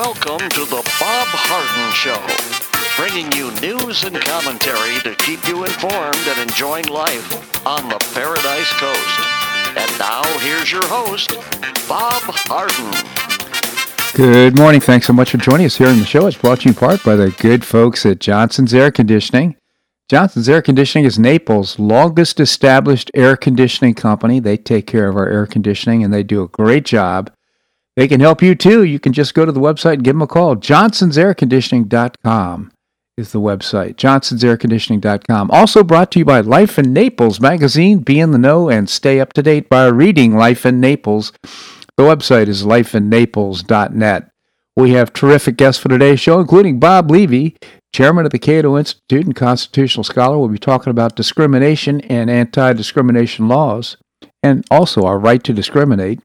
Welcome to the Bob Harden Show, bringing you news and commentary to keep you informed and enjoying life on the Paradise Coast. And now, here's your host, Bob Harden. Good morning. Thanks so much for joining us here on the show. It's brought to you in part by the good folks at Johnson's Air Conditioning. Johnson's Air Conditioning is Naples' longest established air conditioning company. They take care of our air conditioning and they do a great job. They can help you too. You can just go to the website and give them a call. Johnson'sAirConditioning.com is the website. Johnson'sAirConditioning.com. Also brought to you by Life in Naples magazine. Be in the know and stay up to date by reading Life in Naples. The website is lifeinnaples.net. We have terrific guests for today's show, including Bob Levy, chairman of the Cato Institute and constitutional scholar. We'll be talking about discrimination and anti discrimination laws, and also our right to discriminate.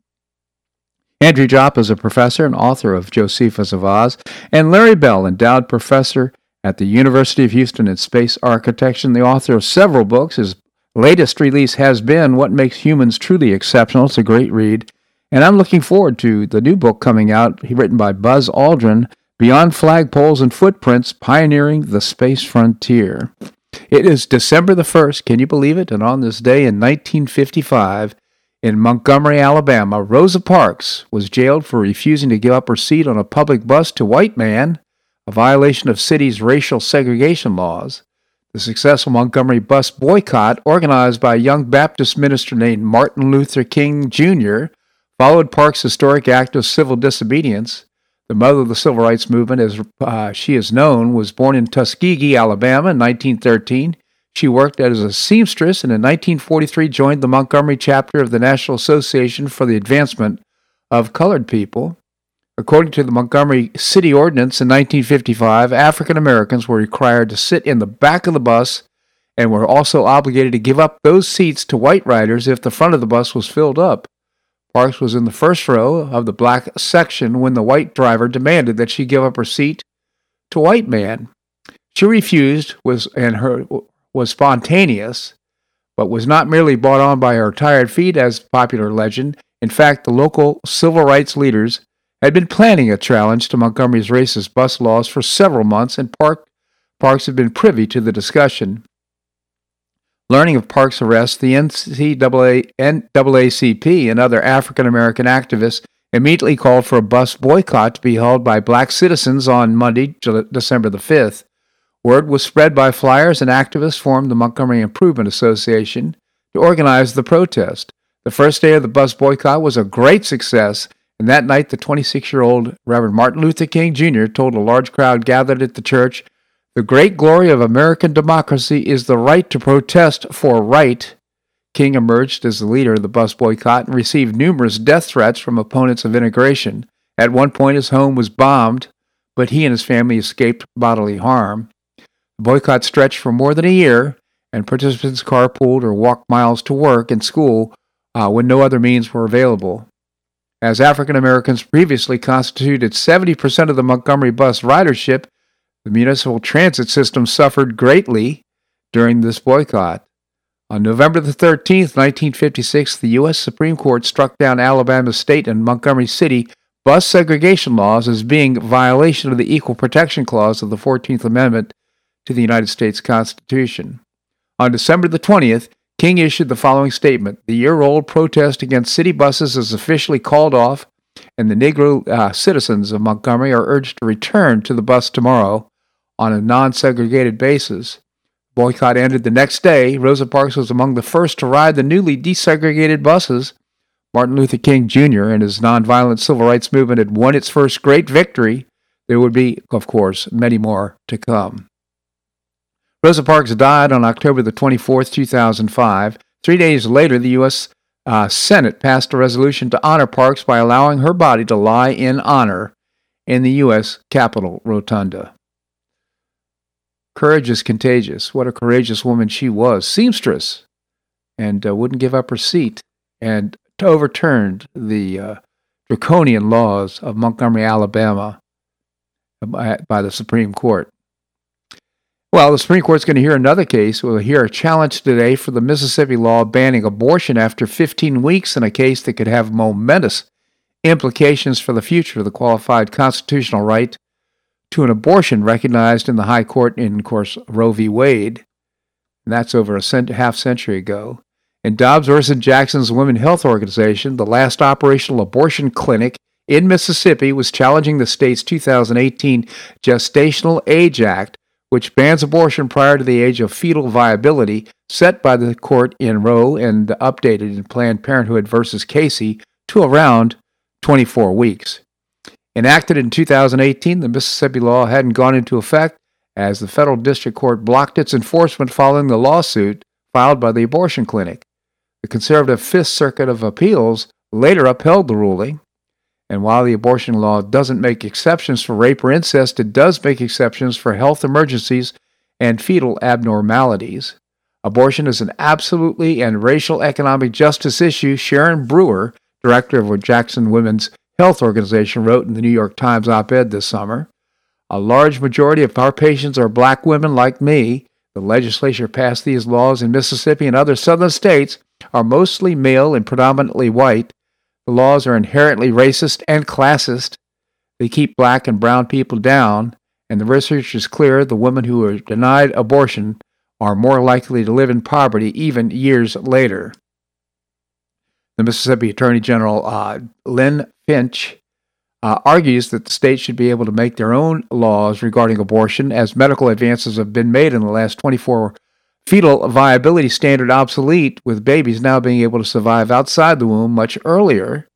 Andrew Joppa is a professor and author of Josephus of Oz, and Larry Bell, endowed professor at the University of Houston in space architecture and the author of several books. His latest release has been What Makes Humans Truly Exceptional. It's a great read. And I'm looking forward to the new book coming out, written by Buzz Aldrin Beyond Flagpoles and Footprints Pioneering the Space Frontier. It is December the 1st, can you believe it? And on this day in 1955, in Montgomery, Alabama, Rosa Parks was jailed for refusing to give up her seat on a public bus to white man, a violation of city's racial segregation laws. The successful Montgomery bus boycott, organized by a young Baptist minister named Martin Luther King Jr., followed Parks' historic act of civil disobedience. The mother of the civil rights movement, as uh, she is known, was born in Tuskegee, Alabama in 1913. She worked as a seamstress and in 1943 joined the Montgomery chapter of the National Association for the Advancement of Colored People. According to the Montgomery City Ordinance in 1955, African Americans were required to sit in the back of the bus and were also obligated to give up those seats to white riders if the front of the bus was filled up. Parks was in the first row of the black section when the white driver demanded that she give up her seat to a white man. She refused was and her was spontaneous, but was not merely brought on by her tired feet as popular legend. In fact, the local civil rights leaders had been planning a challenge to Montgomery's racist bus laws for several months, and Park, Parks had been privy to the discussion. Learning of Park's arrest, the NCAA, NAACP and other African American activists immediately called for a bus boycott to be held by black citizens on Monday, December the 5th. Word was spread by flyers, and activists formed the Montgomery Improvement Association to organize the protest. The first day of the bus boycott was a great success, and that night the 26 year old Reverend Martin Luther King Jr. told a large crowd gathered at the church the great glory of American democracy is the right to protest for right. King emerged as the leader of the bus boycott and received numerous death threats from opponents of integration. At one point, his home was bombed, but he and his family escaped bodily harm. The boycott stretched for more than a year, and participants carpooled or walked miles to work and school uh, when no other means were available. As African Americans previously constituted 70% of the Montgomery bus ridership, the municipal transit system suffered greatly during this boycott. On November the 13th, 1956, the U.S. Supreme Court struck down Alabama State and Montgomery City bus segregation laws as being violation of the Equal Protection Clause of the 14th Amendment to the United States Constitution. On December the 20th, King issued the following statement The year old protest against city buses is officially called off, and the Negro uh, citizens of Montgomery are urged to return to the bus tomorrow on a non segregated basis. Boycott ended the next day. Rosa Parks was among the first to ride the newly desegregated buses. Martin Luther King Jr. and his nonviolent civil rights movement had won its first great victory. There would be, of course, many more to come. Rosa Parks died on October the 24th, 2005. Three days later, the U.S. Uh, Senate passed a resolution to honor Parks by allowing her body to lie in honor in the U.S. Capitol Rotunda. Courage is contagious. What a courageous woman she was. Seamstress. And uh, wouldn't give up her seat and overturned the uh, draconian laws of Montgomery, Alabama by, by the Supreme Court. Well, the Supreme Court's going to hear another case. We'll hear a challenge today for the Mississippi law banning abortion after 15 weeks in a case that could have momentous implications for the future of the qualified constitutional right to an abortion recognized in the High Court in, of course, Roe v. Wade. And that's over a cent- half century ago. And Dobbs versus Jackson's Women Health Organization, the last operational abortion clinic in Mississippi, was challenging the state's 2018 Gestational Age Act, which bans abortion prior to the age of fetal viability, set by the court in Roe and updated in Planned Parenthood versus Casey to around 24 weeks. Enacted in 2018, the Mississippi law hadn't gone into effect as the federal district court blocked its enforcement following the lawsuit filed by the abortion clinic. The conservative Fifth Circuit of Appeals later upheld the ruling. And while the abortion law doesn't make exceptions for rape or incest, it does make exceptions for health emergencies and fetal abnormalities. Abortion is an absolutely and racial economic justice issue, Shannon Brewer, director of Jackson Women's Health Organization, wrote in the New York Times op ed this summer. A large majority of our patients are black women like me. The legislature passed these laws in Mississippi and other southern states are mostly male and predominantly white. The laws are inherently racist and classist. They keep black and brown people down, and the research is clear the women who are denied abortion are more likely to live in poverty even years later. The Mississippi Attorney General uh, Lynn Fitch uh, argues that the states should be able to make their own laws regarding abortion as medical advances have been made in the last 24 fetal viability standard obsolete, with babies now being able to survive outside the womb much earlier.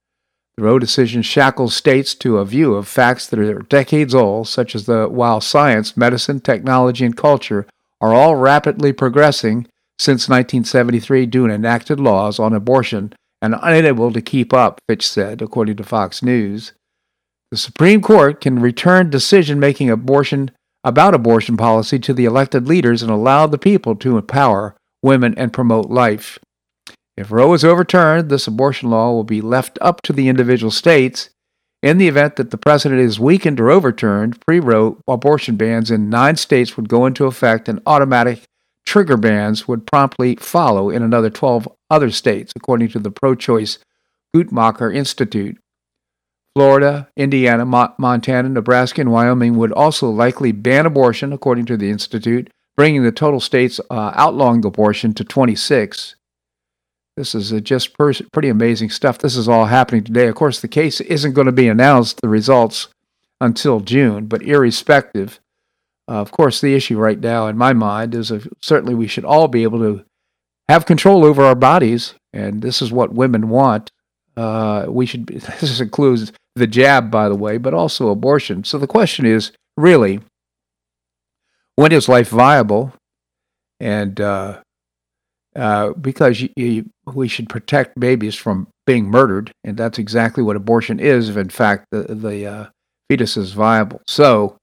The Roe decision shackles states to a view of facts that are decades old, such as the while science, medicine, technology, and culture are all rapidly progressing since 1973 due to enacted laws on abortion and unable to keep up, Fitch said, according to Fox News. The Supreme Court can return decision making abortion about abortion policy to the elected leaders and allow the people to empower women and promote life. If Roe is overturned, this abortion law will be left up to the individual states. In the event that the precedent is weakened or overturned, pre Roe abortion bans in nine states would go into effect and automatic trigger bans would promptly follow in another 12 other states, according to the pro choice Guttmacher Institute. Florida, Indiana, Mo- Montana, Nebraska, and Wyoming would also likely ban abortion, according to the Institute, bringing the total states uh, outlawing abortion to 26. This is just per- pretty amazing stuff. This is all happening today. Of course, the case isn't going to be announced, the results, until June, but irrespective, uh, of course, the issue right now, in my mind, is uh, certainly we should all be able to have control over our bodies, and this is what women want. Uh, we should. Be, this includes the jab, by the way, but also abortion. So the question is really, when is life viable? And uh, uh, because you, you, we should protect babies from being murdered, and that's exactly what abortion is. If in fact the the uh, fetus is viable, so.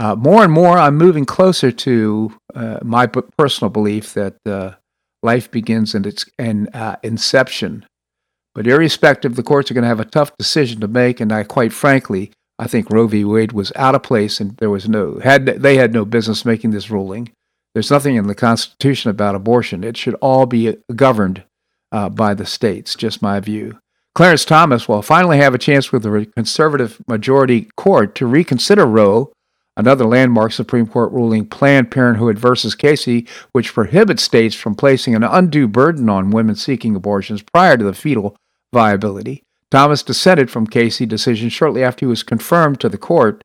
Uh, more and more, I'm moving closer to uh, my personal belief that life begins in its in, inception but irrespective, the courts are going to have a tough decision to make, and I quite frankly, I think Roe v. Wade was out of place, and there was no had they had no business making this ruling. There's nothing in the Constitution about abortion. It should all be governed uh, by the states. Just my view. Clarence Thomas will finally have a chance with the conservative majority court to reconsider Roe, another landmark Supreme Court ruling, Planned Parenthood versus Casey, which prohibits states from placing an undue burden on women seeking abortions prior to the fetal viability. Thomas dissented from Casey decision shortly after he was confirmed to the court.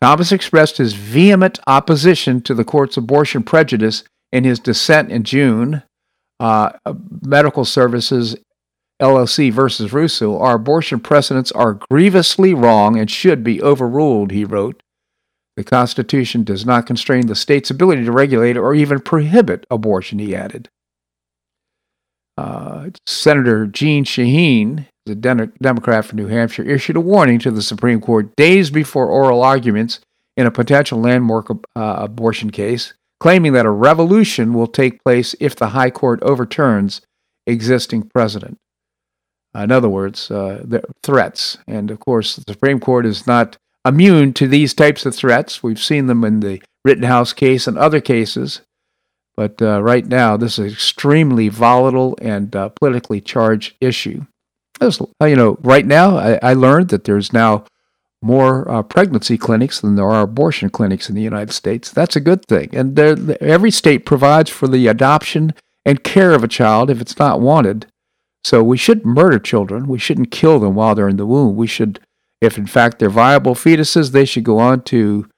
Thomas expressed his vehement opposition to the court's abortion prejudice in his dissent in June. Uh, Medical Services LLC versus Russo, our abortion precedents are grievously wrong and should be overruled, he wrote. The Constitution does not constrain the state's ability to regulate or even prohibit abortion, he added. Uh, Senator Jeanne Shaheen, the Democrat from New Hampshire, issued a warning to the Supreme Court days before oral arguments in a potential landmark uh, abortion case, claiming that a revolution will take place if the High Court overturns existing precedent. In other words, uh, threats. And of course, the Supreme Court is not immune to these types of threats. We've seen them in the Rittenhouse case and other cases. But uh, right now, this is an extremely volatile and uh, politically charged issue. There's, uh, you know, right now I, I learned that there's now more uh, pregnancy clinics than there are abortion clinics in the United States. That's a good thing. And every state provides for the adoption and care of a child if it's not wanted. So we shouldn't murder children. We shouldn't kill them while they're in the womb. We should, if in fact they're viable fetuses, they should go on to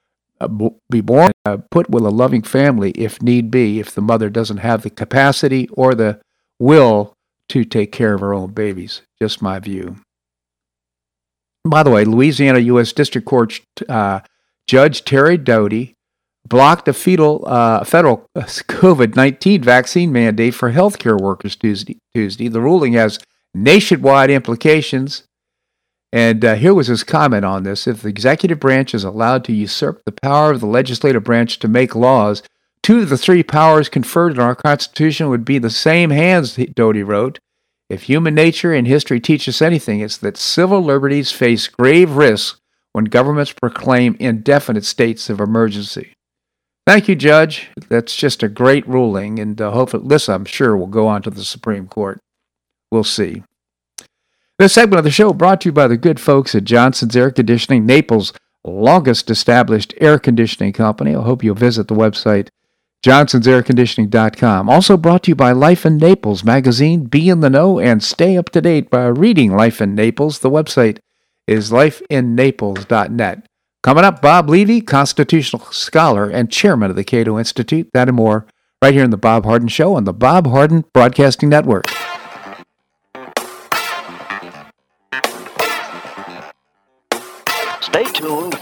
uh, be born, uh, put with a loving family if need be, if the mother doesn't have the capacity or the will to take care of her own babies. Just my view. By the way, Louisiana U.S. District Court uh, Judge Terry Doughty blocked a fetal, uh, federal COVID 19 vaccine mandate for healthcare workers Tuesday, Tuesday. The ruling has nationwide implications. And uh, here was his comment on this. If the executive branch is allowed to usurp the power of the legislative branch to make laws, two of the three powers conferred in our Constitution would be the same hands, Doughty wrote. If human nature and history teach us anything, it's that civil liberties face grave risks when governments proclaim indefinite states of emergency. Thank you, Judge. That's just a great ruling, and uh, hopefully, this, I'm sure, will go on to the Supreme Court. We'll see. This segment of the show brought to you by the good folks at Johnson's Air Conditioning, Naples' longest established air conditioning company. I hope you'll visit the website johnsonsairconditioning.com. Also brought to you by Life in Naples magazine. Be in the know and stay up to date by reading Life in Naples. The website is lifeinnaples.net. Coming up, Bob Levy, constitutional scholar and chairman of the Cato Institute. That and more right here in the Bob Harden Show on the Bob Harden Broadcasting Network.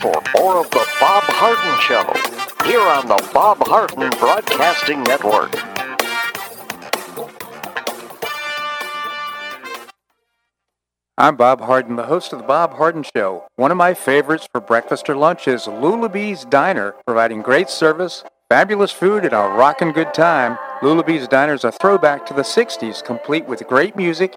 For more of the Bob Harden Show here on the Bob Harden Broadcasting Network. I'm Bob Harden, the host of the Bob Harden Show. One of my favorites for breakfast or lunch is Lulabee's Diner, providing great service, fabulous food, and a rockin' good time. Lulabee's Diner is a throwback to the 60s, complete with great music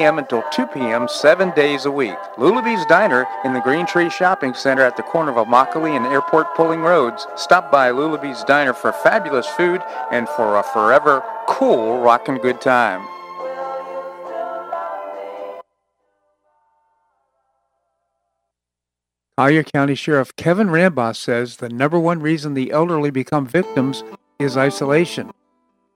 until 2 p.m. seven days a week. Lulabee's Diner in the Green Tree Shopping Center at the corner of Immokalee and Airport Pulling Roads. Stop by Lulabee's Diner for fabulous food and for a forever cool rockin' good time. Collier County Sheriff Kevin Rambosk says the number one reason the elderly become victims is isolation.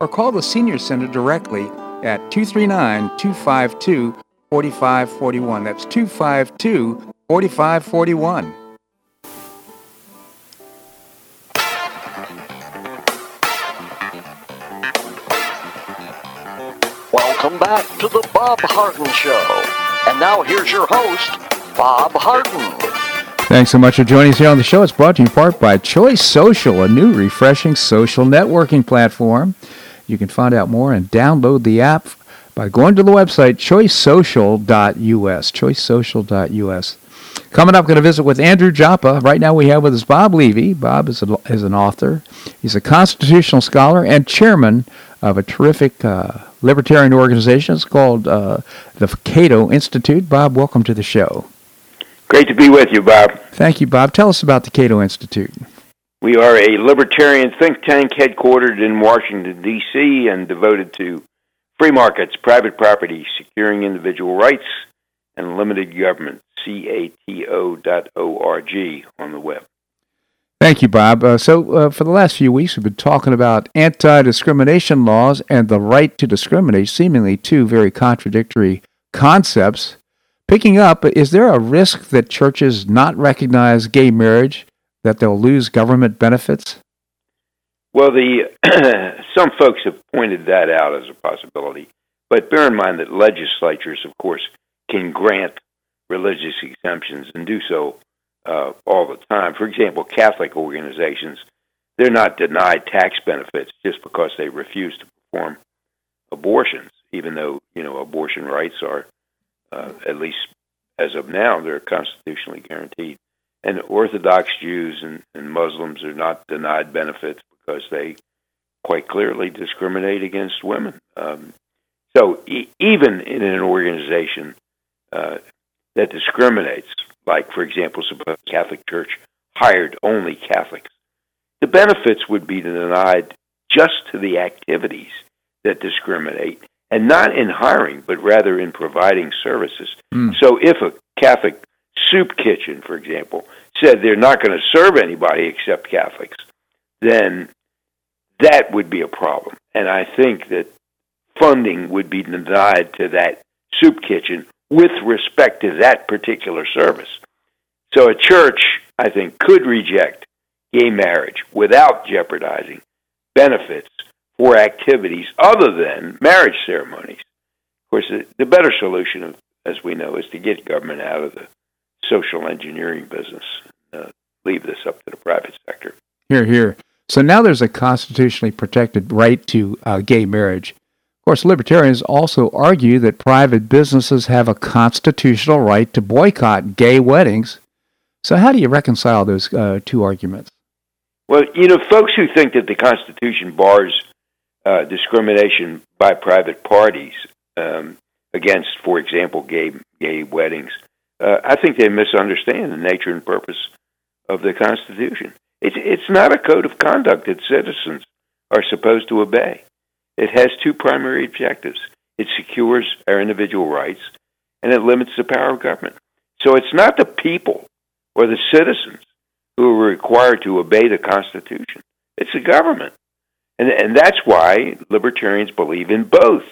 or call the Senior Center directly at 239 252 4541. That's 252 4541. Welcome back to the Bob Harden Show. And now here's your host, Bob Harden. Thanks so much for joining us here on the show. It's brought to you in part by Choice Social, a new refreshing social networking platform. You can find out more and download the app by going to the website choicesocial.us. Choicesocial.us. Coming up, going to visit with Andrew Joppa. Right now, we have with us Bob Levy. Bob is, a, is an author. He's a constitutional scholar and chairman of a terrific uh, libertarian organization. It's called uh, the Cato Institute. Bob, welcome to the show. Great to be with you, Bob. Thank you, Bob. Tell us about the Cato Institute. We are a libertarian think tank headquartered in Washington, D.C., and devoted to free markets, private property, securing individual rights, and limited government. C-A-T-O.org on the web. Thank you, Bob. Uh, so, uh, for the last few weeks, we've been talking about anti discrimination laws and the right to discriminate, seemingly two very contradictory concepts. Picking up, is there a risk that churches not recognize gay marriage, that they'll lose government benefits? Well, the some folks have pointed that out as a possibility, but bear in mind that legislatures, of course, can grant religious exemptions and do so uh, all the time. For example, Catholic organizations, they're not denied tax benefits just because they refuse to perform abortions, even though you know abortion rights are uh, at least as of now, they're constitutionally guaranteed. And Orthodox Jews and, and Muslims are not denied benefits because they quite clearly discriminate against women. Um, so e- even in an organization uh, that discriminates, like, for example, suppose Catholic Church hired only Catholics, the benefits would be denied just to the activities that discriminate and not in hiring, but rather in providing services. Mm. So if a Catholic soup kitchen, for example, said they're not going to serve anybody except Catholics, then that would be a problem. And I think that funding would be denied to that soup kitchen with respect to that particular service. So a church, I think, could reject gay marriage without jeopardizing benefits for activities other than marriage ceremonies. Of course, the, the better solution, as we know, is to get government out of the social engineering business. Uh, leave this up to the private sector. Here, here. So now there's a constitutionally protected right to uh, gay marriage. Of course, libertarians also argue that private businesses have a constitutional right to boycott gay weddings. So, how do you reconcile those uh, two arguments? Well, you know, folks who think that the Constitution bars uh, discrimination by private parties um, against, for example, gay gay weddings. Uh, I think they misunderstand the nature and purpose of the Constitution. It's it's not a code of conduct that citizens are supposed to obey. It has two primary objectives. It secures our individual rights, and it limits the power of government. So it's not the people or the citizens who are required to obey the Constitution. It's the government. And, and that's why libertarians believe in both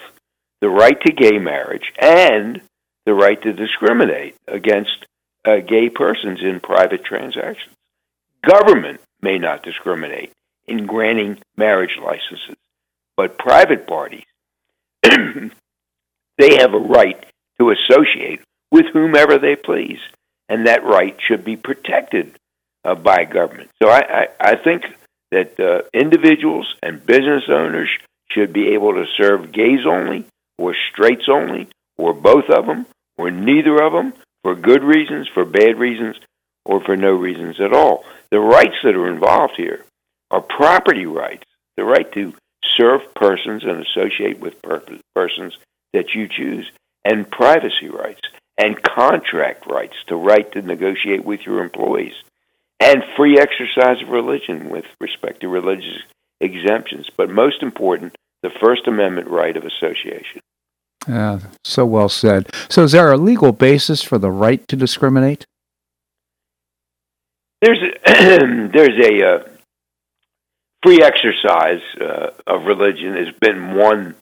the right to gay marriage and the right to discriminate against uh, gay persons in private transactions. Government may not discriminate in granting marriage licenses, but private parties, they have a right to associate with whomever they please, and that right should be protected uh, by government. So I, I, I think that uh, individuals and business owners should be able to serve gays only, or straights only, or both of them, or neither of them, for good reasons, for bad reasons, or for no reasons at all. The rights that are involved here are property rights, the right to serve persons and associate with per- persons that you choose, and privacy rights, and contract rights, the right to negotiate with your employees and free exercise of religion with respect to religious exemptions. But most important, the First Amendment right of association. Yeah, so well said. So, is there a legal basis for the right to discriminate? There's a, there's a uh, free exercise uh, of religion has been one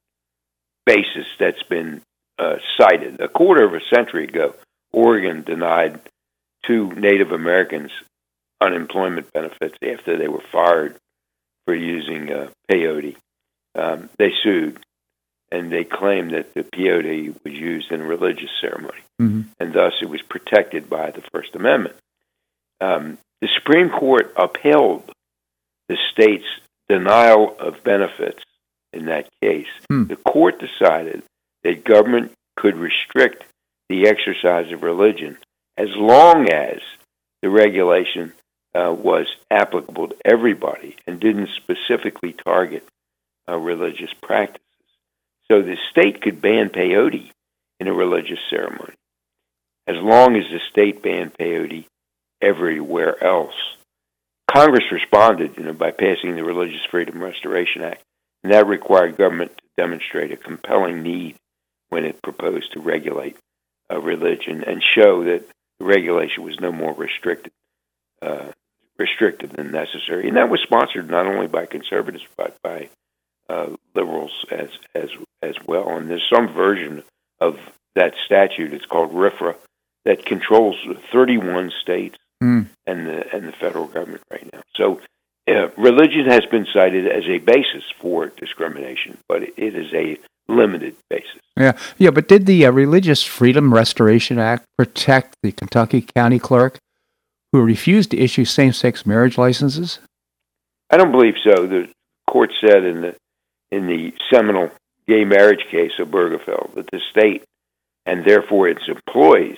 basis that's been uh, cited. A quarter of a century ago, Oregon denied two Native Americans unemployment benefits after they were fired for using uh, peyote. Um, they sued, and they claimed that the peyote was used in a religious ceremony, mm-hmm. and thus it was protected by the First Amendment. Um, the Supreme Court upheld the state's denial of benefits in that case. Mm. The court decided that government could restrict the exercise of religion as long as the regulation uh, was applicable to everybody and didn't specifically target uh, religious practices. So the state could ban peyote in a religious ceremony as long as the state banned peyote everywhere else. Congress responded, you know, by passing the Religious Freedom Restoration Act, and that required government to demonstrate a compelling need when it proposed to regulate a religion and show that the regulation was no more restricted, uh, restrictive than necessary. And that was sponsored not only by conservatives but by uh, liberals as as as well. And there's some version of that statute. It's called RFRA that controls 31 states mm. and the and the federal government right now. So. Uh, religion has been cited as a basis for discrimination, but it is a limited basis. Yeah, yeah. But did the uh, Religious Freedom Restoration Act protect the Kentucky County Clerk who refused to issue same-sex marriage licenses? I don't believe so. The court said in the in the seminal gay marriage case of Obergefell that the state and therefore its employees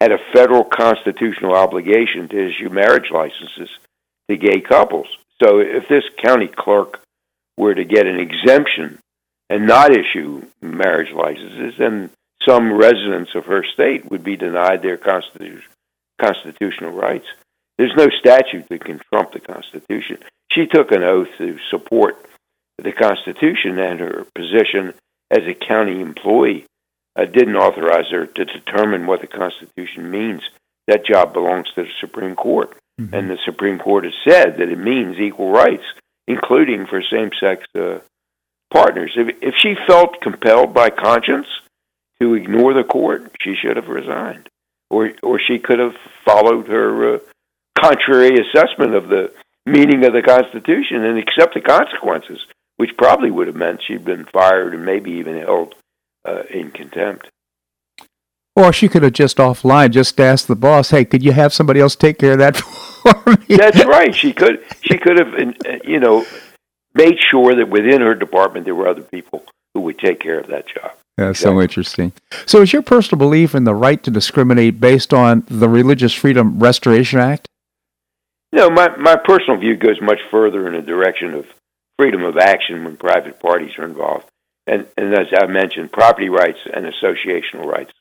had a federal constitutional obligation to issue marriage licenses to gay couples. So if this county clerk were to get an exemption and not issue marriage licenses, then some residents of her state would be denied their constitu- constitutional rights. There's no statute that can trump the Constitution. She took an oath to support the Constitution, and her position as a county employee uh, didn't authorize her to determine what the Constitution means. That job belongs to the Supreme Court, mm-hmm. and the Supreme Court has said that it means equal rights, including for same-sex uh, partners. If, if she felt compelled by conscience to ignore the court, she should have resigned, or or she could have followed her uh, contrary assessment of the meaning of the Constitution and accept the consequences, which probably would have meant she'd been fired and maybe even held uh, in contempt. Or she could have just offline just asked the boss, "Hey, could you have somebody else take care of that for me?" That's right. She could. She could have, uh, you know, made sure that within her department there were other people who would take care of that job. That's exactly. so interesting. So, is your personal belief in the right to discriminate based on the Religious Freedom Restoration Act? No, my my personal view goes much further in the direction of freedom of action when private parties are involved, and and as I mentioned, property rights and associational rights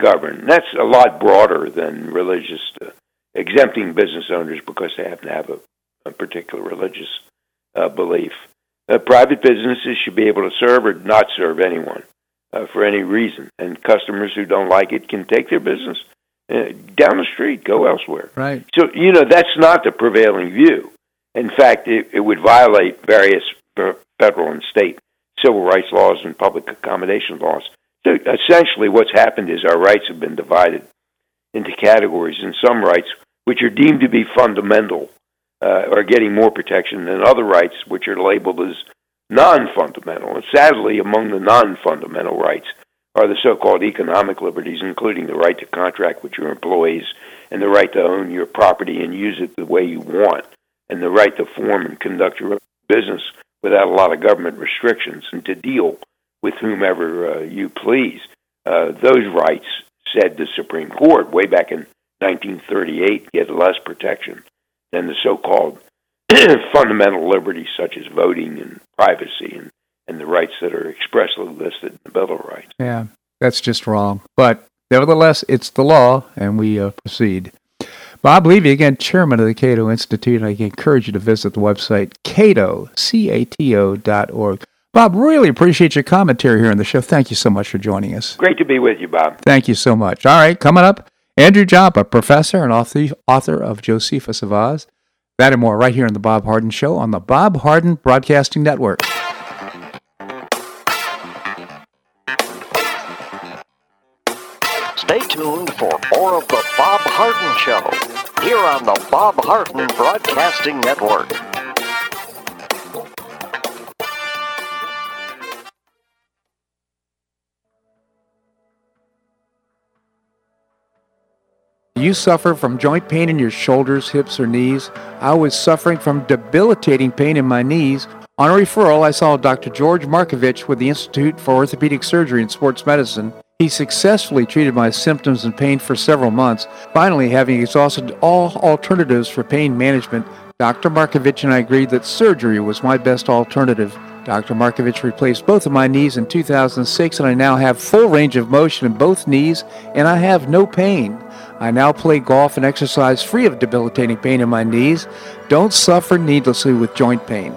govern. That's a lot broader than religious uh, exempting business owners because they happen to have a, a particular religious uh, belief. Uh, private businesses should be able to serve or not serve anyone uh, for any reason, and customers who don't like it can take their business uh, down the street, go elsewhere. Right. So you know that's not the prevailing view. In fact, it, it would violate various federal and state civil rights laws and public accommodation laws. So essentially, what's happened is our rights have been divided into categories, and some rights, which are deemed to be fundamental, uh, are getting more protection than other rights, which are labeled as non-fundamental. And sadly, among the non-fundamental rights are the so-called economic liberties, including the right to contract with your employees and the right to own your property and use it the way you want, and the right to form and conduct your business without a lot of government restrictions and to deal with whomever uh, you please. Uh, those rights, said the Supreme Court way back in 1938, get less protection than the so-called fundamental liberties such as voting and privacy and, and the rights that are expressly listed in the Bill of Rights. Yeah, that's just wrong. But nevertheless, it's the law, and we uh, proceed. Bob Levy, again, chairman of the Cato Institute. I encourage you to visit the website cato, C-A-T-O dot org. Bob, really appreciate your commentary here on the show. Thank you so much for joining us. Great to be with you, Bob. Thank you so much. All right, coming up, Andrew Joppa, professor and author of Josephus of Oz. That and more right here on The Bob Harden Show on the Bob Harden Broadcasting Network. Tuned for more of The Bob Harden Show here on the Bob Harden Broadcasting Network. you suffer from joint pain in your shoulders, hips, or knees? I was suffering from debilitating pain in my knees. On a referral, I saw Dr. George Markovich with the Institute for Orthopedic Surgery and Sports Medicine. He successfully treated my symptoms and pain for several months. Finally, having exhausted all alternatives for pain management, Dr. Markovich and I agreed that surgery was my best alternative. Dr. Markovich replaced both of my knees in 2006, and I now have full range of motion in both knees, and I have no pain. I now play golf and exercise free of debilitating pain in my knees. Don't suffer needlessly with joint pain.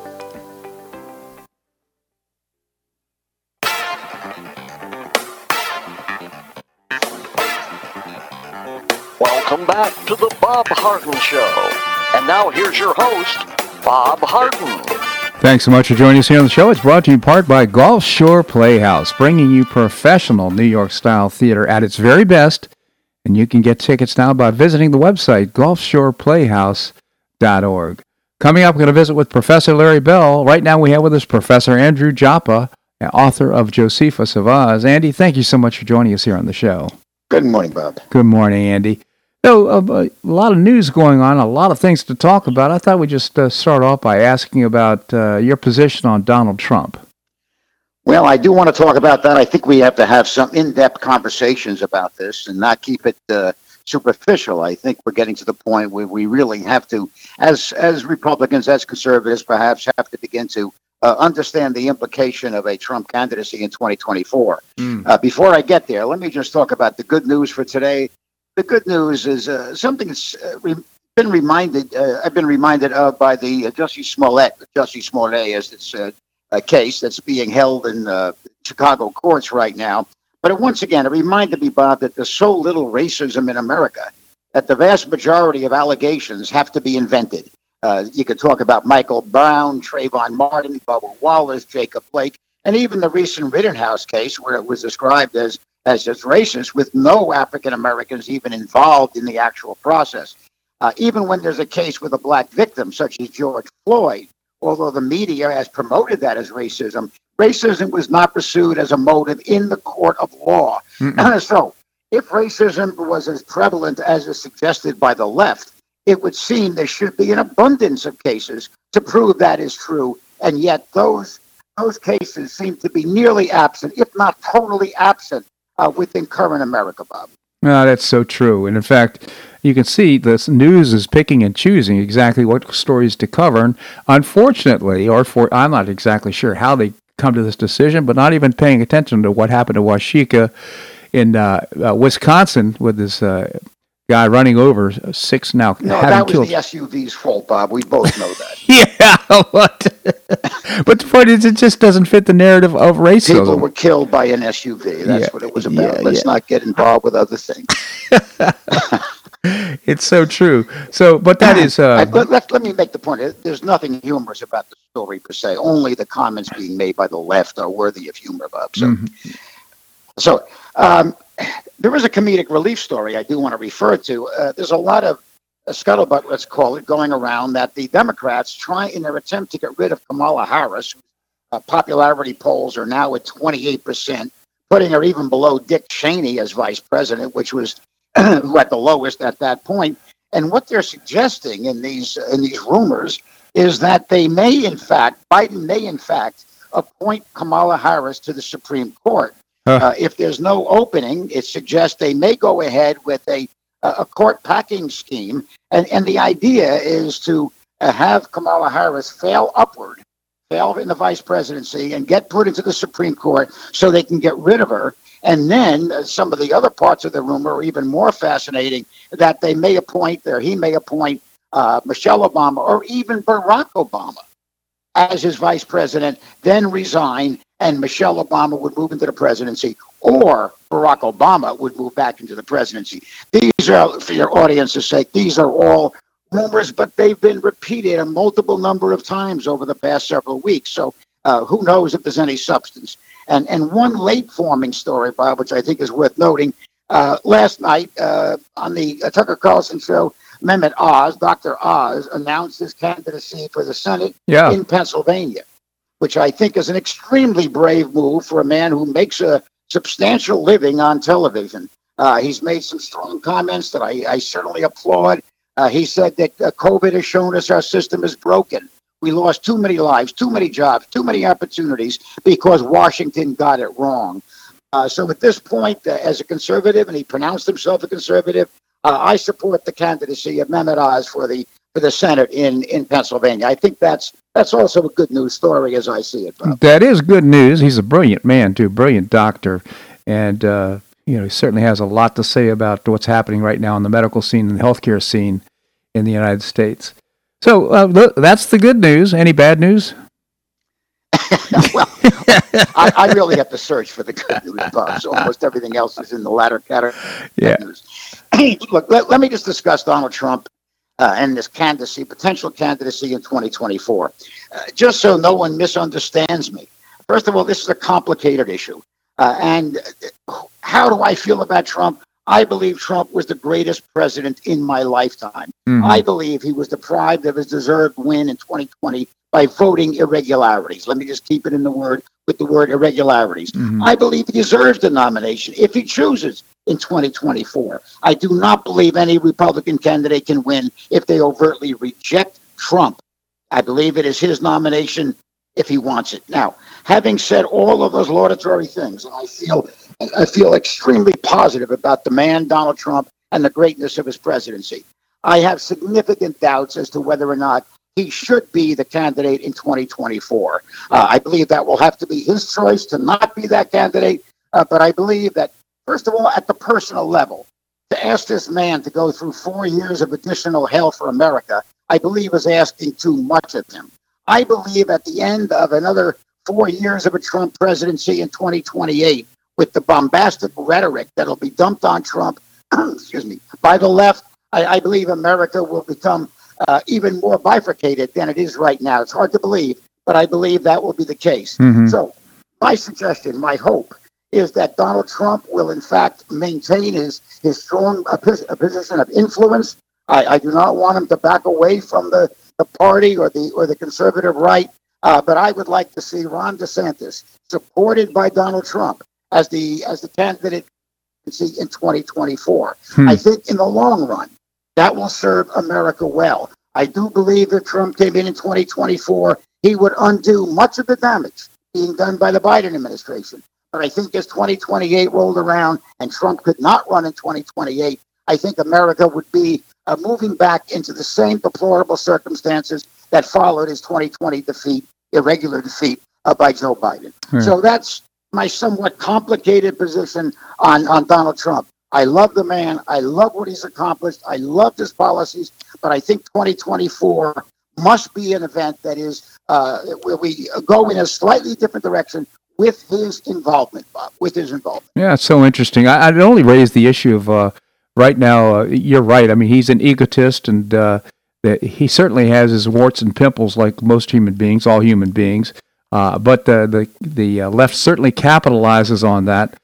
Welcome back to the Bob Harden Show. And now here's your host, Bob Harden. Thanks so much for joining us here on the show. It's brought to you in part by Gulf Shore Playhouse, bringing you professional New York style theater at its very best. And you can get tickets now by visiting the website, gulfshoreplayhouse.org. Coming up, we're going to visit with Professor Larry Bell. Right now, we have with us Professor Andrew Joppa, author of Josephus of Oz. Andy, thank you so much for joining us here on the show. Good morning, Bob. Good morning, Andy. So, uh, a lot of news going on, a lot of things to talk about. I thought we'd just uh, start off by asking about uh, your position on Donald Trump. Well, I do want to talk about that. I think we have to have some in depth conversations about this and not keep it uh, superficial. I think we're getting to the point where we really have to, as, as Republicans, as conservatives, perhaps have to begin to uh, understand the implication of a Trump candidacy in 2024. Mm. Uh, before I get there, let me just talk about the good news for today. The good news is uh, something that's uh, re- been reminded. Uh, I've been reminded of by the uh, Jussie Smollett, Jussie Smollett, as it's a case that's being held in Chicago courts right now. But once again, it reminded me, Bob, that there's so little racism in America that the vast majority of allegations have to be invented. Uh, you could talk about Michael Brown, Trayvon Martin, Bubba Wallace, Jacob Blake, and even the recent Rittenhouse case, where it was described as as just racist, with no African Americans even involved in the actual process. Uh, even when there's a case with a black victim, such as George Floyd, although the media has promoted that as racism, racism was not pursued as a motive in the court of law. so, if racism was as prevalent as is suggested by the left, it would seem there should be an abundance of cases to prove that is true, and yet those those cases seem to be nearly absent, if not totally absent, uh, within current America, Bob. No, that's so true. And in fact, you can see this news is picking and choosing exactly what stories to cover. And unfortunately, or for I'm not exactly sure how they come to this decision, but not even paying attention to what happened to Waukesha in uh, uh, Wisconsin with this uh, guy running over six now. No, that was killed. the SUV's fault, Bob. We both know that. yeah, but, but the point is, it just doesn't fit the narrative of racism. People were killed by an SUV. That's yeah, what it was about. Yeah, Let's yeah. not get involved with other things. it's so true. So, but that is. Uh, let, let, let, me make the point. There's nothing humorous about the story per se. Only the comments being made by the left are worthy of humor, Bob. So, mm-hmm. so um, there is a comedic relief story I do want to refer to. Uh, there's a lot of uh, scuttlebutt, let's call it, going around that the Democrats try in their attempt to get rid of Kamala Harris. Uh, popularity polls are now at 28%, putting her even below Dick Cheney as vice president, which was at the lowest at that point. And what they're suggesting in these in these rumors is that they may, in fact, Biden may, in fact, appoint Kamala Harris to the Supreme Court. Uh, if there's no opening, it suggests they may go ahead with a a court packing scheme, and and the idea is to uh, have Kamala Harris fail upward, fail in the vice presidency, and get put into the Supreme Court so they can get rid of her. And then uh, some of the other parts of the rumor are even more fascinating that they may appoint, or he may appoint uh, Michelle Obama or even Barack Obama as his vice president, then resign, and Michelle Obama would move into the presidency, or Barack Obama would move back into the presidency. These are, for your audience's sake, these are all rumors, but they've been repeated a multiple number of times over the past several weeks. So uh, who knows if there's any substance? And and one late forming story, Bob, which I think is worth noting. Uh, last night uh, on the uh, Tucker Carlson show, Mehmet Oz, Dr. Oz, announced his candidacy for the Senate Yeah. in Pennsylvania, which I think is an extremely brave move for a man who makes a substantial living on television. Uh, he's made some strong comments that I, I certainly applaud. Uh, he said that uh, COVID has shown us our system is broken. We lost too many lives, too many jobs, too many opportunities because Washington got it wrong. Uh, so at this point, uh, as a conservative, and he pronounced himself a conservative, uh, I support the candidacy of Mehmet Oz for the for the Senate in, in Pennsylvania. I think that's that's also a good news story as I see it. Bob. That is good news. He's a brilliant man, too, brilliant doctor, and uh, you know he certainly has a lot to say about what's happening right now in the medical scene and the healthcare scene in the United States. So uh, that's the good news. Any bad news? well, I, I really have to search for the good news, Bob. So almost everything else is in the latter category. Yeah. Look, let, let me just discuss Donald Trump uh, and this candidacy, potential candidacy in 2024. Uh, just so no one misunderstands me. First of all, this is a complicated issue. Uh, and uh, how do I feel about Trump? I believe Trump was the greatest president in my lifetime. Mhm. I believe he was deprived of his deserved win in 2020 by voting irregularities. Let me just keep it in the word with the word irregularities. Mhm. I believe he deserves the nomination if he chooses in 2024. I do not believe any Republican candidate can win if they overtly reject Trump. I believe it is his nomination if he wants it. Now, having said all of those laudatory things, I feel I feel extremely positive about the man Donald Trump and the greatness of his presidency. I have significant doubts as to whether or not he should be the candidate in 2024. Uh, I believe that will have to be his choice to not be that candidate. Uh, but I believe that, first of all, at the personal level, to ask this man to go through four years of additional hell for America, I believe is asking too much of him. I believe at the end of another four years of a Trump presidency in 2028, with the bombastic rhetoric that'll be dumped on Trump, excuse me, by the left, I, I believe America will become uh, even more bifurcated than it is right now. It's hard to believe, but I believe that will be the case. Mhm. So, my suggestion, my hope, is that Donald Trump will, in fact, maintain his his strong uh, pos- uh, position of influence. I, I do not want him to back away from the, the party or the or the conservative right. Uh, but I would like to see Ron DeSantis supported by Donald Trump as the as the candidate in 2024. Hmm. I think in the long run, that will serve America well. I do believe that Trump came in in 2024, he would undo much of the damage being done by the Biden administration. But I think as 2028 rolled around and Trump could not run in 2028, I think America would be uh, moving back into the same deplorable circumstances that followed his 2020 defeat, irregular defeat uh, by Joe Biden. Right. So that's my somewhat complicated position on, on Donald Trump. I love the man. I love what he's accomplished. I love his policies. But I think 2024 must be an event that is uh, where we go in a slightly different direction with his involvement, Bob, with his involvement. Yeah, it's so interesting. I, I'd only raise the issue of uh, right now. Uh, you're right. I mean, he's an egotist, and uh, that he certainly has his warts and pimples, like most human beings, all human beings. Uh, but the the the uh, left certainly capitalizes on that.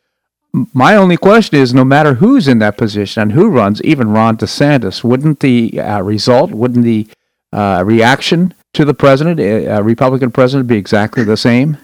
My only question is, no matter who's in that position and who runs, even Ron DeSantis, wouldn't the uh, result, wouldn't the uh, reaction to the president, uh, Republican president, be exactly the same?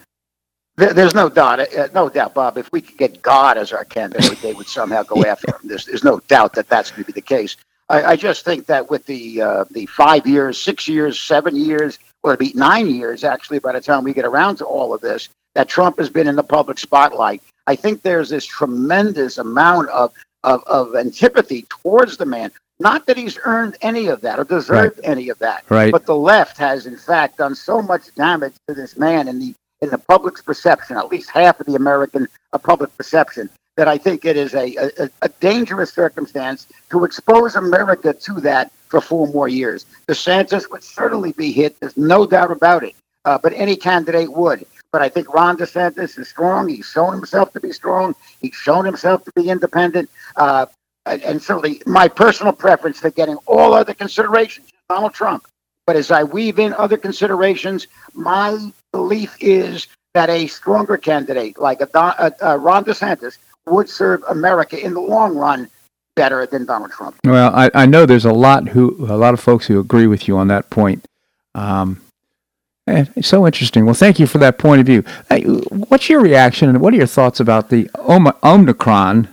There's no doubt, uh, no doubt, Bob. If we could get God as our candidate, they would somehow go after him. There's, there's no doubt that that's going to be the case. I, I just think that with the uh, the five years, six years, seven years, or it'll be nine years actually by the time we get around to all of this, that Trump has been in the public spotlight. I think there's this tremendous amount of of, of antipathy towards the man. Not that he's earned any of that or deserved right. any of that, right. but the left has, in fact, done so much damage to this man in the in the public's perception, at least half of the American uh, public perception, that I think it is a, a, a, dangerous circumstance to expose America to that for four more years. DeSantis would certainly be hit. There's no doubt about it. Uh, but any candidate would. But I think Ron DeSantis is strong. He's shown himself to be strong. He's shown himself to be independent. Uh, and, certainly my personal preference for getting all other considerations is Donald Trump. But as I weave in other considerations, my belief is that a stronger candidate like a, a, a Ron DeSantis would serve America in the long run better than Donald Trump. Well, I, I know there's a lot who a lot of folks who agree with you on that point. Um, eh, so interesting. Well, thank you for that point of view. What's your reaction and what are your thoughts about the Omicron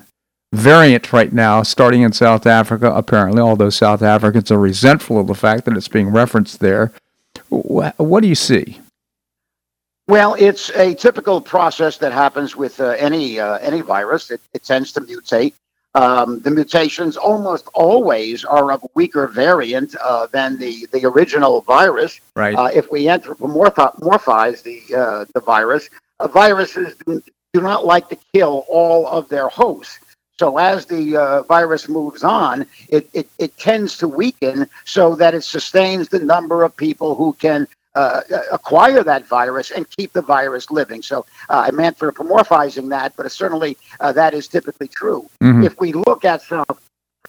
variant right now, starting in South Africa? Apparently, although South Africans are resentful of the fact that it's being referenced there. What, what do you see? Well, it's a typical process that happens with uh, any uh, any virus. It, it, tends to mutate. Um, the mutations almost always are of a weaker variant uh, than the, the original virus. Right. Uh, if we anthropomorphize the uh, the virus, uh, viruses do, do, not like to kill all of their hosts. So as the virus moves on, it, it, it tends to weaken so that it sustains the number of people who can uh, acquire that virus and keep the virus living. So uh, I'm anthropomorphizing that, but certainly uh, that is typically true. Mm-hmm. If we look at some,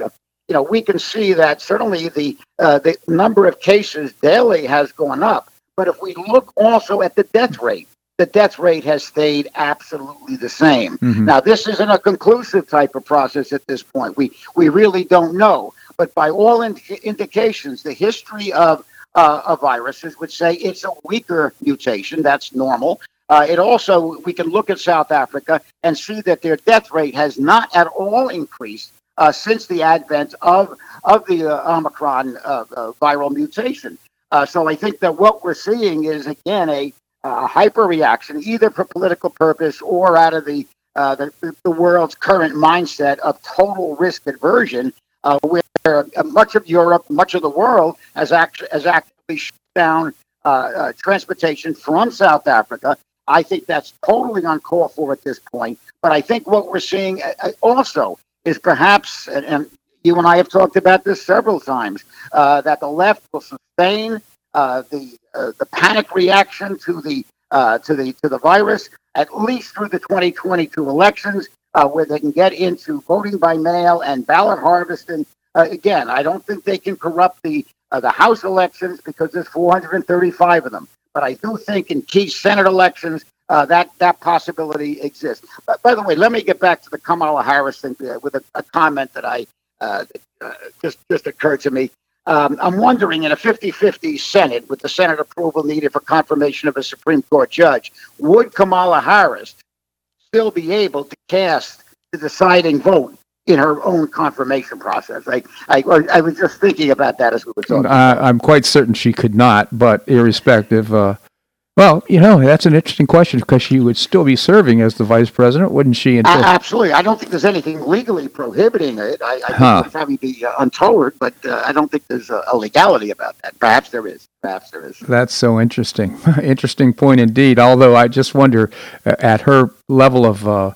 you know, we can see that certainly the uh, the number of cases daily has gone up. But if we look also at the death rate, the death rate has stayed absolutely the same. Mm-hmm. Now, this isn't a conclusive type of process at this point. We we really don't know. But by all ind- indications, the history of uh, of viruses would say it's a weaker mutation. That's normal. Uh, it also, we can look at South Africa and see that their death rate has not at all increased uh, since the advent of, of the uh, Omicron uh, uh, viral mutation. so I think that what we're seeing is, again, a, a hyper reaction, either for political purpose or out of the, the, the world's current mindset of total risk aversion, where uh, much of Europe, much of the world has actually has actively shut down uh, uh, transportation from South Africa. I think that's totally uncalled for at this point. But I think what we're seeing uh, uh, also is perhaps, and, and, you and I have talked about this several times, uh, that the left will sustain the the panic reaction to the to the to the virus at least through the 2022 elections, where they can get into voting by mail and ballot harvesting uh, again, I don't think they can corrupt the uh, the House elections because there's 435 of them. But I do think in key Senate elections uh, that that possibility exists. But by the way, let me get back to the Kamala Harris thing uh, with a, a, comment that I uh, uh, just just occurred to me. Um, I'm wondering in a 50-50 Senate with the Senate approval needed for confirmation of a Supreme Court judge, would Kamala Harris still be able to cast the deciding vote in her own confirmation process. I, I, I was just thinking about that as we were talking. Uh, I'm quite certain she could not, but irrespective, uh, well, you know, that's an interesting question because she would still be serving as the vice president, wouldn't she? Until... Uh, absolutely. I don't think there's anything legally prohibiting it. I, I think huh. it would probably be uh, untoward, but uh, I don't think there's a, a, legality about that. Perhaps there is. Perhaps there is. That's so interesting. interesting point indeed. Although I just wonder uh, at her level of uh,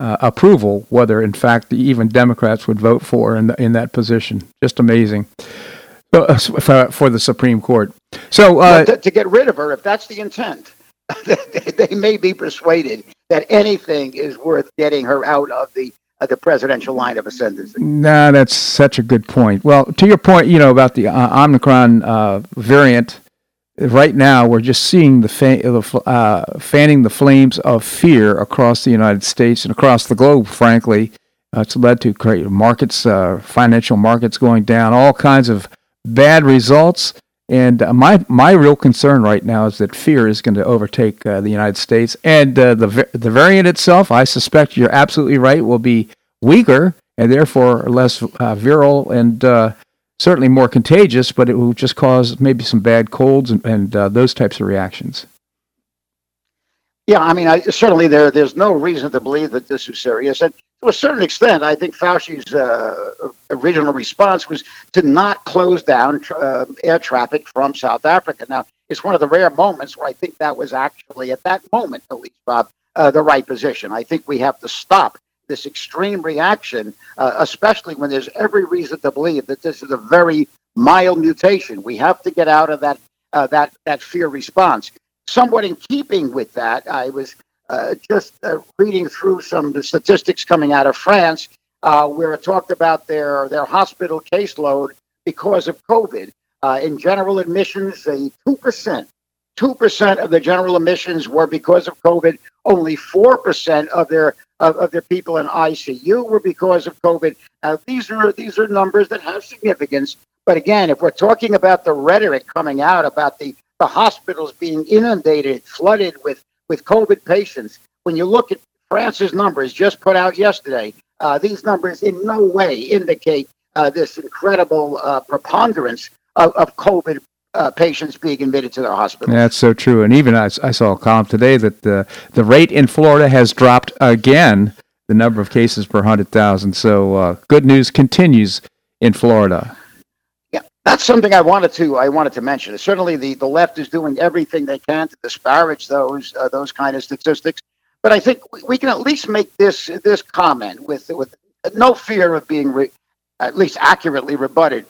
uh, approval, whether in fact even Democrats would vote for in the, in that position. Just amazing. Uh, for, for, the Supreme Court. So uh, to, to, get rid of her, if that's the intent, they may be persuaded that anything is worth getting her out of the uh, the presidential line of ascendancy. Nah, that's such a good point. Well, to your point, you know about the uh, Omicron uh, variant right now we're just seeing the uh, fanning the flames of fear across the United States and across the globe. Frankly, it's led to markets, uh, financial markets going down, all kinds of bad results. And uh, my my real concern right now is that fear is going to overtake uh, the United States, and uh, the the variant itself. I suspect you're absolutely right. Will be weaker and therefore less virile and certainly more contagious, but it will just cause maybe some bad colds and, and uh, those types of reactions. Yeah, I mean, I, certainly there there's no reason to believe that this is serious. And to a certain extent, I think Fauci's uh, original response was to not close down uh, air traffic from South Africa. Now, it's one of the rare moments where I think that was actually, at that moment at least, Bob, uh, the right position. I think we have to stop this extreme reaction, uh, especially when there's every reason to believe that this is a very mild mutation. We have to get out of that uh, that that fear response. Somewhat in keeping with that, I was uh, just uh, reading through some of the statistics coming out of France, uh, where it talked about their their hospital caseload because of COVID. Uh, in general admissions, percent, two percent of the general admissions were because of COVID. Only four percent of their of, of their people in ICU were because of COVID. These are these are numbers that have significance. But again, if we're talking about the rhetoric coming out about the the hospitals being inundated, flooded with with COVID patients. When you look at France's numbers just put out yesterday, uh, these numbers in no way indicate uh, this incredible uh, preponderance of, of COVID uh, patients being admitted to their hospitals. That's so true. And even I, I saw a column today that the, the rate in Florida has dropped again, the number of cases per 100,000. So uh, good news continues in Florida that's something I wanted to I wanted to mention. Certainly, the, the left is doing everything they can to disparage those uh, those kind of statistics. But I think we can at least make this this comment with with no fear of being re, at least accurately rebutted.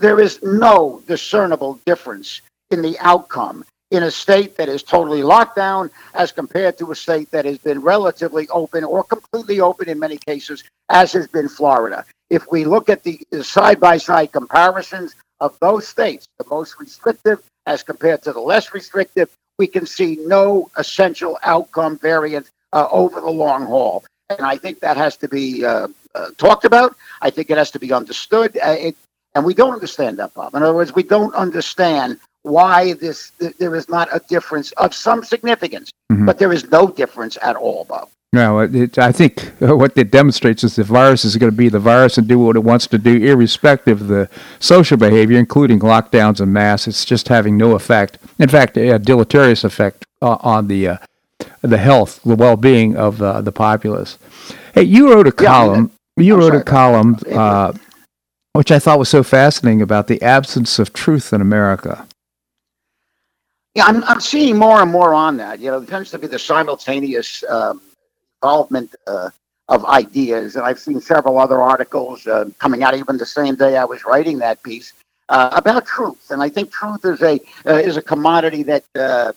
There is no discernible difference in the outcome in a state that is totally locked down as compared to a state that has been relatively open or completely open in many cases, as has been Florida. If we look at the side by side comparisons, of those states, the most restrictive as compared to the less restrictive, we can see no essential outcome variance uh, over the long haul. And I think that has to be uh, uh, talked about. I think it has to be understood. Uh, it, and we don't understand that, Bob. In other words, we don't understand why this th- there is not a difference of some significance, mm-hmm. but there is no difference at all, Bob. No, it, I think what it demonstrates is the virus is going to be the virus and do what it wants to do, irrespective of the social behavior, including lockdowns and masks. It's just having no effect. In fact, a deleterious effect uh, on the uh, the health, the well-being of uh, the populace. Hey, you wrote a column. Yeah, you I'm wrote sorry, a column, uh, which I thought was so fascinating about the absence of truth in America. Yeah, I'm, I'm seeing more and more on that. You know, there tends to be the simultaneous um, involvement uh, of ideas. And I've seen several other articles uh, coming out even the same day I was writing that piece uh, about truth. And I think truth is a uh, is a commodity that uh,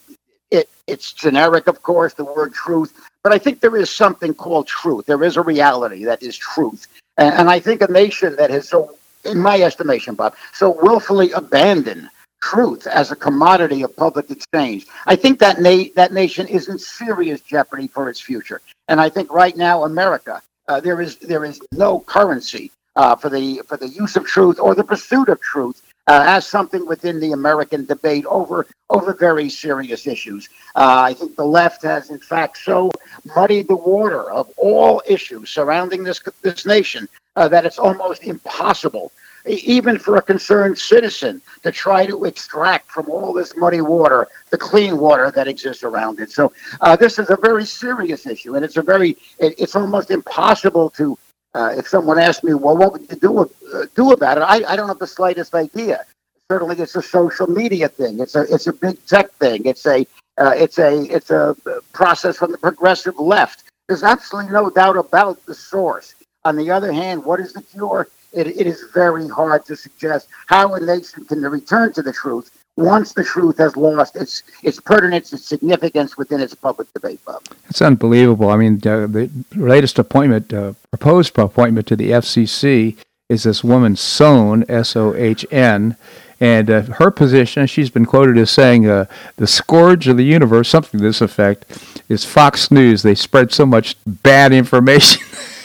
it it's generic, of course, the word truth. But I think there is something called truth. There is a reality that is truth. And, and I think a nation that has so, in my estimation, Bob, so willfully abandoned truth as a commodity of public exchange. I think that na- that nation is in serious jeopardy for its future. And I think right now, America, uh, there is there is no currency uh, for the for the use of truth or the pursuit of truth uh, as something within the American debate over over very serious issues. Uh, I think the left has, in fact, so muddied the water of all issues surrounding this this nation uh, that it's almost impossible even for a concerned citizen to try to extract from all this muddy water the clean water that exists around it. So uh, this is a very serious issue, and it's a very it, it's almost impossible to. Uh, if someone asked me, well, what would you do uh, do about it? I, I don't have the slightest idea. Certainly, it's a social media thing. It's a it's a big tech thing. It's a uh, it's a it's a process from the progressive left. There's absolutely no doubt about the source. On the other hand, what is the cure? It, it is very hard to suggest how a nation can return to the truth once the truth has lost its its pertinence, its significance within its public debate. Bob. It's unbelievable. I mean, uh, the latest appointment, uh, proposed appointment to the FCC, is this woman Sohn, S O H N. And uh, her position, she's been quoted as saying, uh, the scourge of the universe, something to this effect, is Fox News. They spread so much bad information.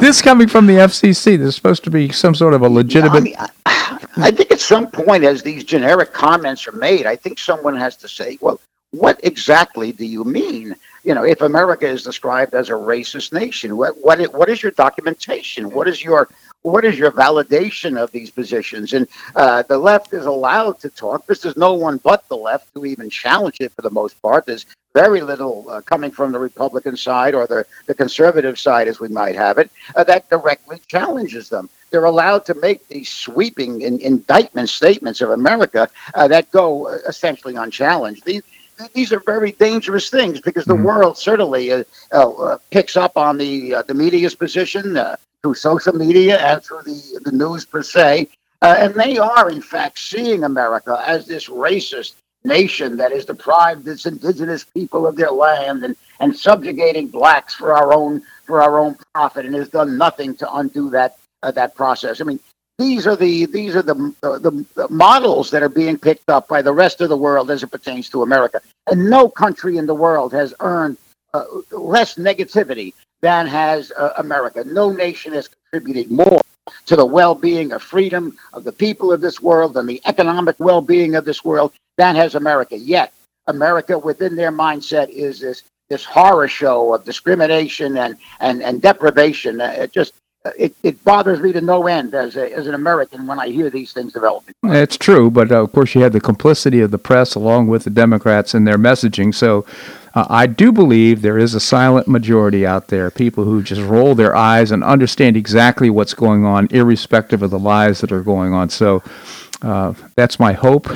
this coming from the FCC, there's supposed to be some sort of a legitimate. I, mean, I, I think at some point, as these generic comments are made, I think someone has to say, well, what exactly do you mean? You know, if America is described as a racist nation, what what what is your documentation? What is your what is your validation of these positions? And uh, the left is allowed to talk. This is no one but the left who even challenge it for the most part. There's very little uh, coming from the Republican side or the, the conservative side, as we might have it, uh, that directly challenges them. They're allowed to make these sweeping in, indictment statements of America uh, that go uh, essentially unchallenged. These, these are very dangerous things because the mm-hmm. world certainly uh, uh, picks up on the the media's position through social media and through the, the news per se. and they are, in fact, seeing America as this racist, nation that has deprived its indigenous people of their land and, and subjugating blacks for our own for our own profit and has done nothing to undo that uh, that process. I mean, these are the these are the, the, the models that are being picked up by the rest of the world as it pertains to America. And no country in the world has earned uh, less negativity than has uh, America. No nation has contributed more to the well-being of freedom of the people of this world and the economic well-being of this world than has America. Yet, America within their mindset is this this horror show of discrimination and and, and deprivation. Uh, it just it, it bothers me to no end as a, as an American when I hear these things developing. It's true, but uh, of course you had the complicity of the press along with the Democrats in their messaging. So uh, I do believe there is a silent majority out there, people who just roll their eyes and understand exactly what's going on, irrespective of the lies that are going on. So uh, that's my hope,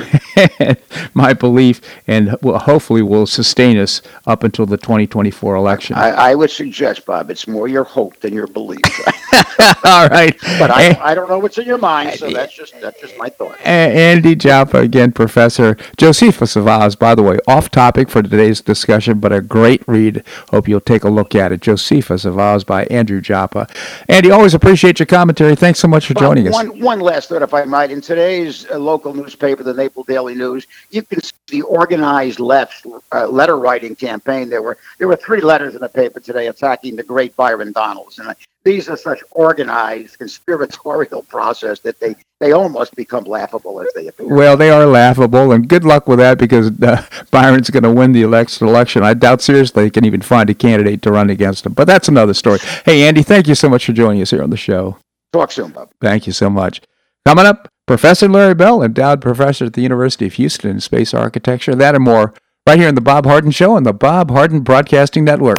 and my belief, and will, hopefully will sustain us up until the 2024 election. I, I, would suggest, Bob, it's more your hope than your belief. All right, but I, I don't know what's in your mind, so that's just that's just my thought. Andy Joppa, again, Professor Josephus of Oz. By the way, off topic for today's discussion, but a great read. Hope you'll take a look at it. Josephus of Oz by Andrew Joppa. Andy, always appreciate your commentary. Thanks so much for joining us. One one last thought, if I might. In today's uh, local newspaper, the Naples Daily News, you can see the organized left uh, letter writing campaign. There were there were three letters in the paper today attacking the great Byron Donalds, and these are such organized conspiratorial process that they they almost become laughable as they appear. Well, they are laughable, and good luck with that because uh, Byron's going to win the election. Election, I doubt seriously they can even find a candidate to run against him. But that's another story. Hey, Andy, thank you so much for joining us here on the show. Talk soon, Bob. Thank you so much. Coming up, Professor Larry Bell, endowed professor at the University of Houston in space architecture. That and more right here on The Bob Harden Show on the Bob Harden Broadcasting Network.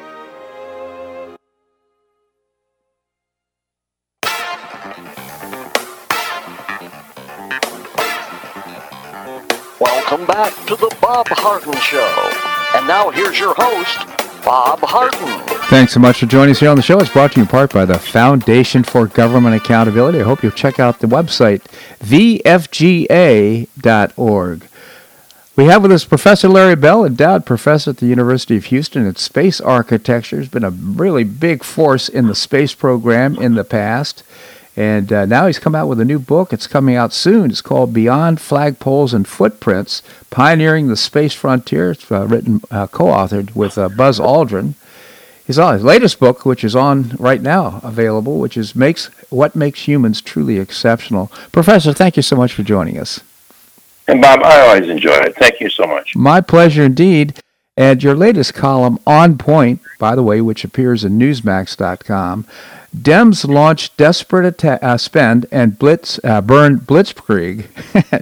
Show. And now here's your host, Bob Harden. Thanks so much for joining us here on the show. It's brought to you in part by the Foundation for Government Accountability. I hope you'll check out the website, thefga.org. We have with us Professor Larry Bell, endowed professor at the University of Houston in space architecture. He's been a really big force in the space program in the past. And uh, now he's come out with a new book. It's coming out soon. It's called Beyond Flagpoles and Footprints Pioneering the Space Frontier. It's uh, written, uh, co authored with uh, Buzz Aldrin. His, uh, his latest book, which is on right now available, which is makes What Makes Humans Truly Exceptional. Professor, thank you so much for joining us. And Bob, I always enjoy it. Thank you so much. My pleasure indeed. And your latest column, On Point, by the way, which appears in Newsmax.com, Dems launched desperate atta- uh, spend and blitz uh, burn blitzkrieg,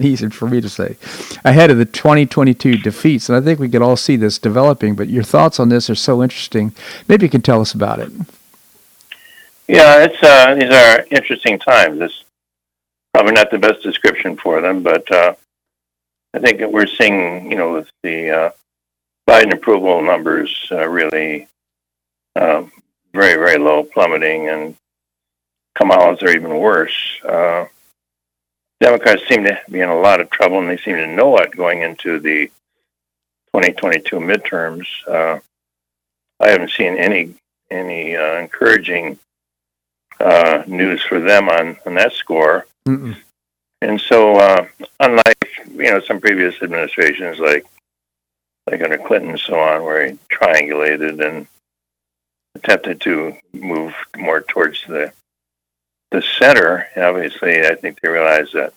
easy for me to say, ahead of the 2022 defeats. And I think we could all see this developing. But your thoughts on this are so interesting. Maybe you can tell us about it. Yeah, it's uh, these are interesting times. It's probably not the best description for them, but uh, I think we're seeing, you know, with the uh, Biden approval numbers uh, really um, very, very low, plummeting, and Kamala's are even worse. Uh, Democrats seem to be in a lot of trouble, and they seem to know it going into the 2022 midterms. Uh, I haven't seen any any uh, encouraging uh, news for them on, on that score. Mm-mm. And so, uh, unlike you know some previous administrations, like like under Clinton and so on, where he triangulated and attempted to move more towards the the center. Obviously, I think they realize that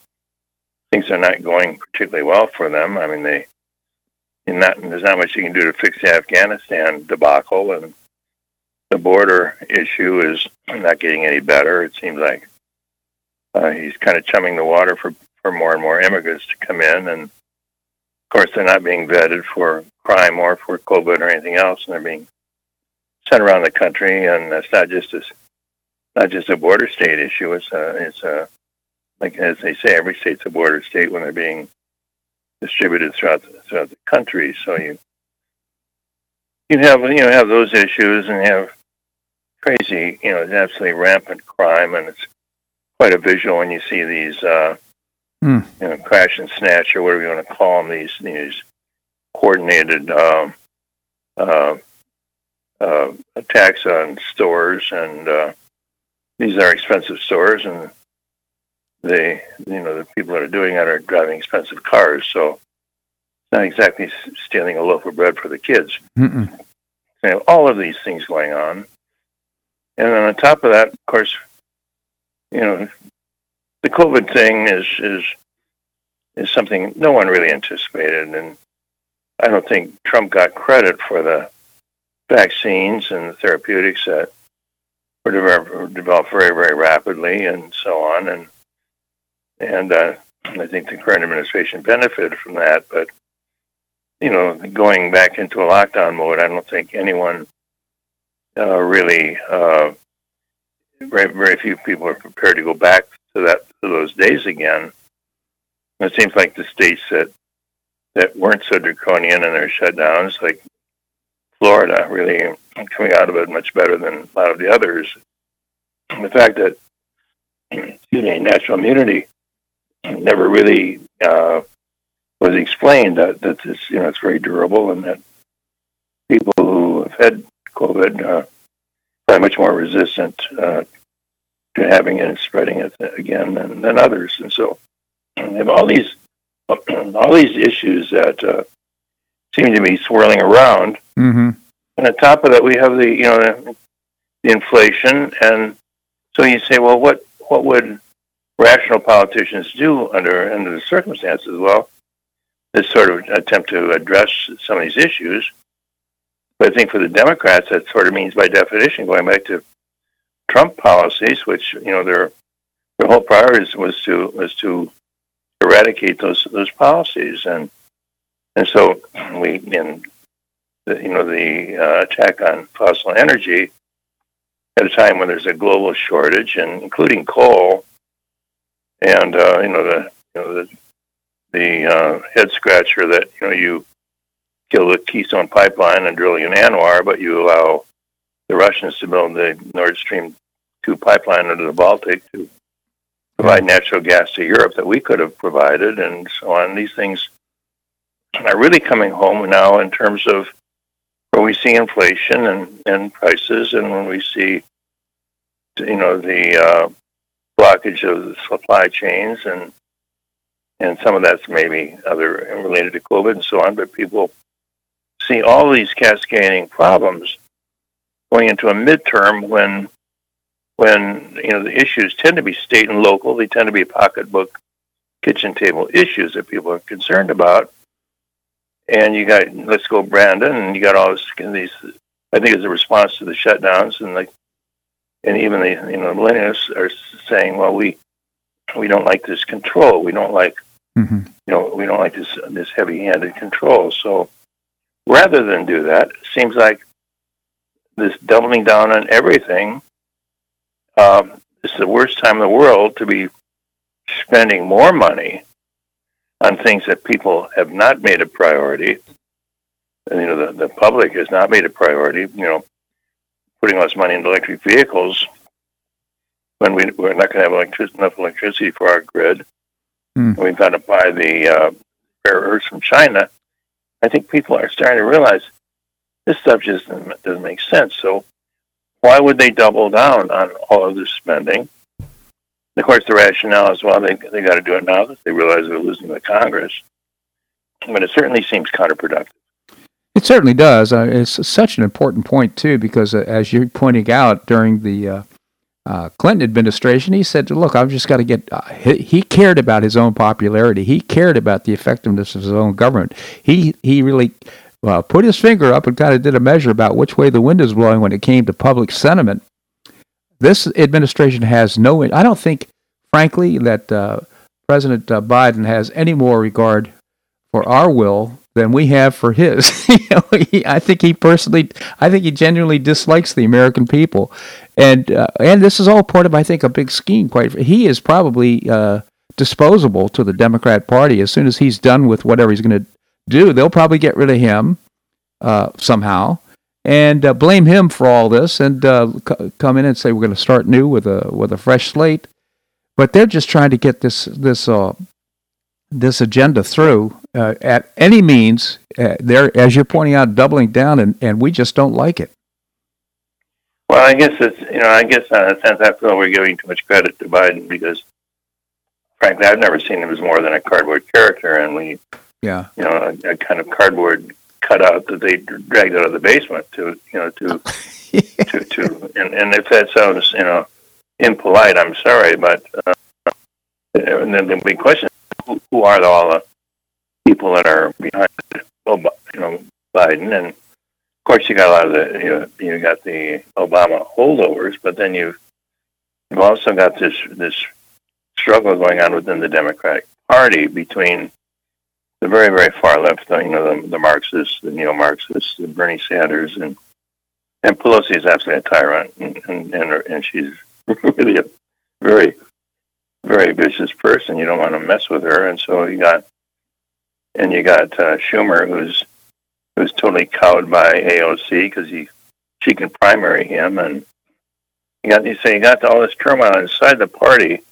things are not going particularly well for them. I mean, they not, there's not much you can do to fix the Afghanistan debacle, and the border issue is not getting any better. It seems like uh, he's kind of chumming the water for for more and more immigrants to come in, and of course, they're not being vetted for crime or for COVID or anything else, and they're being sent around the country, and it's not just a, not just a border state issue. It's a, it's a, like as they say, every state's a border state when they're being distributed throughout the, throughout the country. So you you have you know have those issues and have crazy you know absolutely rampant crime, and it's quite a visual when you see these uh, mm. you know crash and snatch or whatever you want to call them these these coordinated. Um, uh, uh, attacks on stores, and uh, these are expensive stores, and they, you know, the people that are doing it are driving expensive cars, so it's not exactly stealing a loaf of bread for the kids. Mm-mm. So all of these things going on, and then on top of that, of course, you know, the COVID thing is is is something no one really anticipated, and I don't think Trump got credit for the vaccines and therapeutics that were developed, very, very rapidly and so on. And and uh, I think the current administration benefited from that. But you know, going back into a lockdown mode, I don't think anyone uh, really. Uh, very, very few people are prepared to go back to that to those days again. It seems like the states that that weren't so draconian in their shutdowns, like Florida really coming out of it much better than a lot of the others. The fact that excuse me, natural immunity never really uh, was explained that that this you know it's very durable and that people who have had COVID uh, are much more resistant uh, to having it and spreading it again than, than others, and so have all these all these issues that uh, seem to be swirling around. Mm-hmm. And on top of that, we have the you know the, the inflation, and so you say, well, what what would rational politicians do under under the circumstances? Well, this sort of attempt to address some of these issues. But I think for the Democrats, that sort of means, by definition, going back to Trump policies, which you know their their whole priority was to was to eradicate those those policies, and and so we, in the, you know, the uh, attack on fossil energy at a time when there's a global shortage, and including coal, and uh, you know the you know the the uh, head scratcher that you know you kill the Keystone Pipeline and drilling in ANWR, but you allow the Russians to build the Nord Stream 2 pipeline under the Baltic to provide natural gas to Europe that we could have provided, and so on. These things are really coming home now in terms of where we see inflation and, and prices, and when we see, you know, the uh, blockage of the supply chains, and and some of that's maybe other related to COVID and so on. But people see all these cascading problems going into a midterm when when you know the issues tend to be state and local. They tend to be pocketbook, kitchen table issues that people are concerned about. And you got let's go Brandon, and you got all this, these. I think it's a response to the shutdowns, and like, and even the you know millennials are saying, well, we we don't like this control. We don't like mm-hmm. you know we don't like this this heavy-handed control. So rather than do that, it seems like this doubling down on everything um, it's the worst time in the world to be spending more money on things that people have not made a priority. And, you know, the, the public has not made a priority. You know, putting all this money into electric vehicles when we, we're not going to have electric, enough electricity for our grid. Mm. we've got to buy the uh, rare earths from China. I think people are starting to realize this stuff just doesn't, doesn't make sense. So why would they double down on all of this spending? Of course, the rationale is well, they they got to do it now that they realize they're losing the Congress. But it certainly seems counterproductive. It certainly does. Uh, it's such an important point too, because uh, as you're pointing out during the uh, uh Clinton administration, he said, "Look, I've just got to get." Uh, he, he, cared about his own popularity. He cared about the effectiveness of his own government. He he really uh, put his finger up and kind of did a measure about which way the wind is blowing when it came to public sentiment. This administration has no. I don't think, frankly, that uh, President uh, Biden has any more regard for our will than we have for his. you know, he, I think he personally, I think he genuinely dislikes the American people, and uh, and this is all part of, I think, a big scheme. Quite, he is probably uh, disposable to the Democrat Party as soon as he's done with whatever he's going to do. They'll probably get rid of him uh, somehow and uh, blame him for all this, and uh, c- come in and say we're going to start new with a with a fresh slate. But they're just trying to get this this uh, this agenda through uh, at any means. Uh, they're, as you're pointing out, doubling down, and, and we just don't like it. Well, I guess it's you know I guess in a sense I feel we're giving too much credit to Biden because, frankly, I've never seen him as more than a cardboard character, and we yeah. You know, a, a kind of cardboard cutout that they dragged out of the basement to, you know, to, to, to, and, and if that sounds, you know, impolite, I'm sorry, but, uh, and then the big question, who, who are all the people that are behind, you know, Biden? And of course, you got a lot of the, you know, you got the Obama holdovers, but then you've, you've also got this, this struggle going on within the Democratic Party between the very, very far left, you know, the, the Marxists, the neo-Marxists, the Bernie Sanders, and and Pelosi is absolutely a tyrant, and and, and, and she's really a very, very vicious person. You don't want to mess with her, and so you got, and you got uh, Schumer, who's who's totally cowed by AOC because he she can primary him, and you got you say you got all this turmoil inside the party,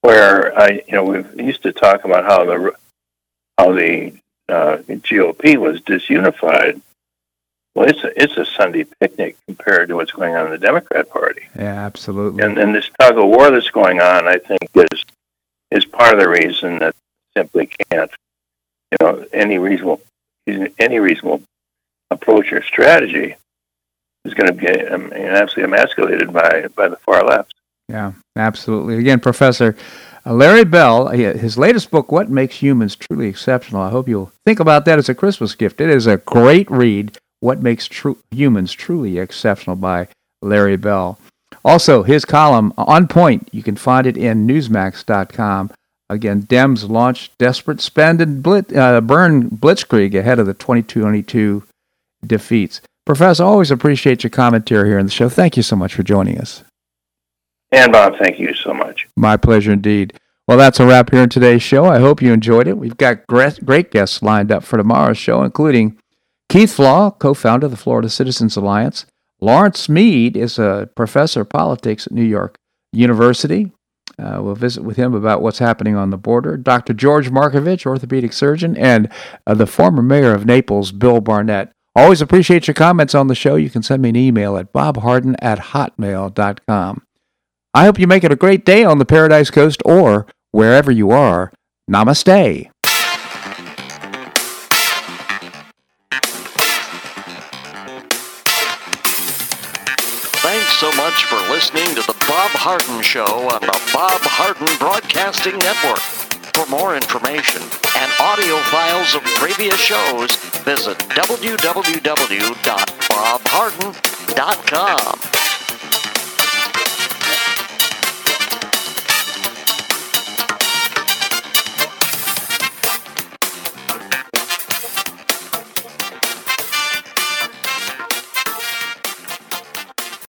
where I you know we used to talk about how the how the uh, GOP was disunified. Well, it's a, it's a Sunday picnic compared to what's going on in the Democrat Party. Yeah, absolutely. And and this tug of war that's going on, I think, is is part of the reason that simply can't, you know, any reasonable any reasonable approach or strategy is going to be um, absolutely emasculated by by the far left. Yeah, absolutely. Again, Professor uh, Larry Bell, his latest book, What Makes Humans Truly Exceptional. I hope you'll think about that as a Christmas gift. It is a great read, What Makes True Humans Truly Exceptional by Larry Bell. Also, his column, On Point, you can find it in Newsmax.com. Again, Dems launch desperate spend and blit, uh, burn blitzkrieg ahead of the 2022 defeats. Professor, always appreciate your commentary here on the show. Thank you so much for joining us. And Bob, thank you so much. My pleasure indeed. Well, that's a wrap here in today's show. I hope you enjoyed it. We've got great guests lined up for tomorrow's show, including Keith Flaugh, co founder of the Florida Citizens Alliance. Lawrence Mead is a professor of politics at New York University. Uh, we'll visit with him about what's happening on the border. Dr. George Markovich, orthopedic surgeon, and uh, the former mayor of Naples, Bill Barnett. Always appreciate your comments on the show. You can send me an email at bobharden at hotmail.com. I hope you make it a great day on the Paradise Coast or wherever you are. Namaste. Thanks so much for listening to the Bob Harden Show on the Bob Harden Broadcasting Network. For more information and audio files of previous shows, visit www.bobharden.com.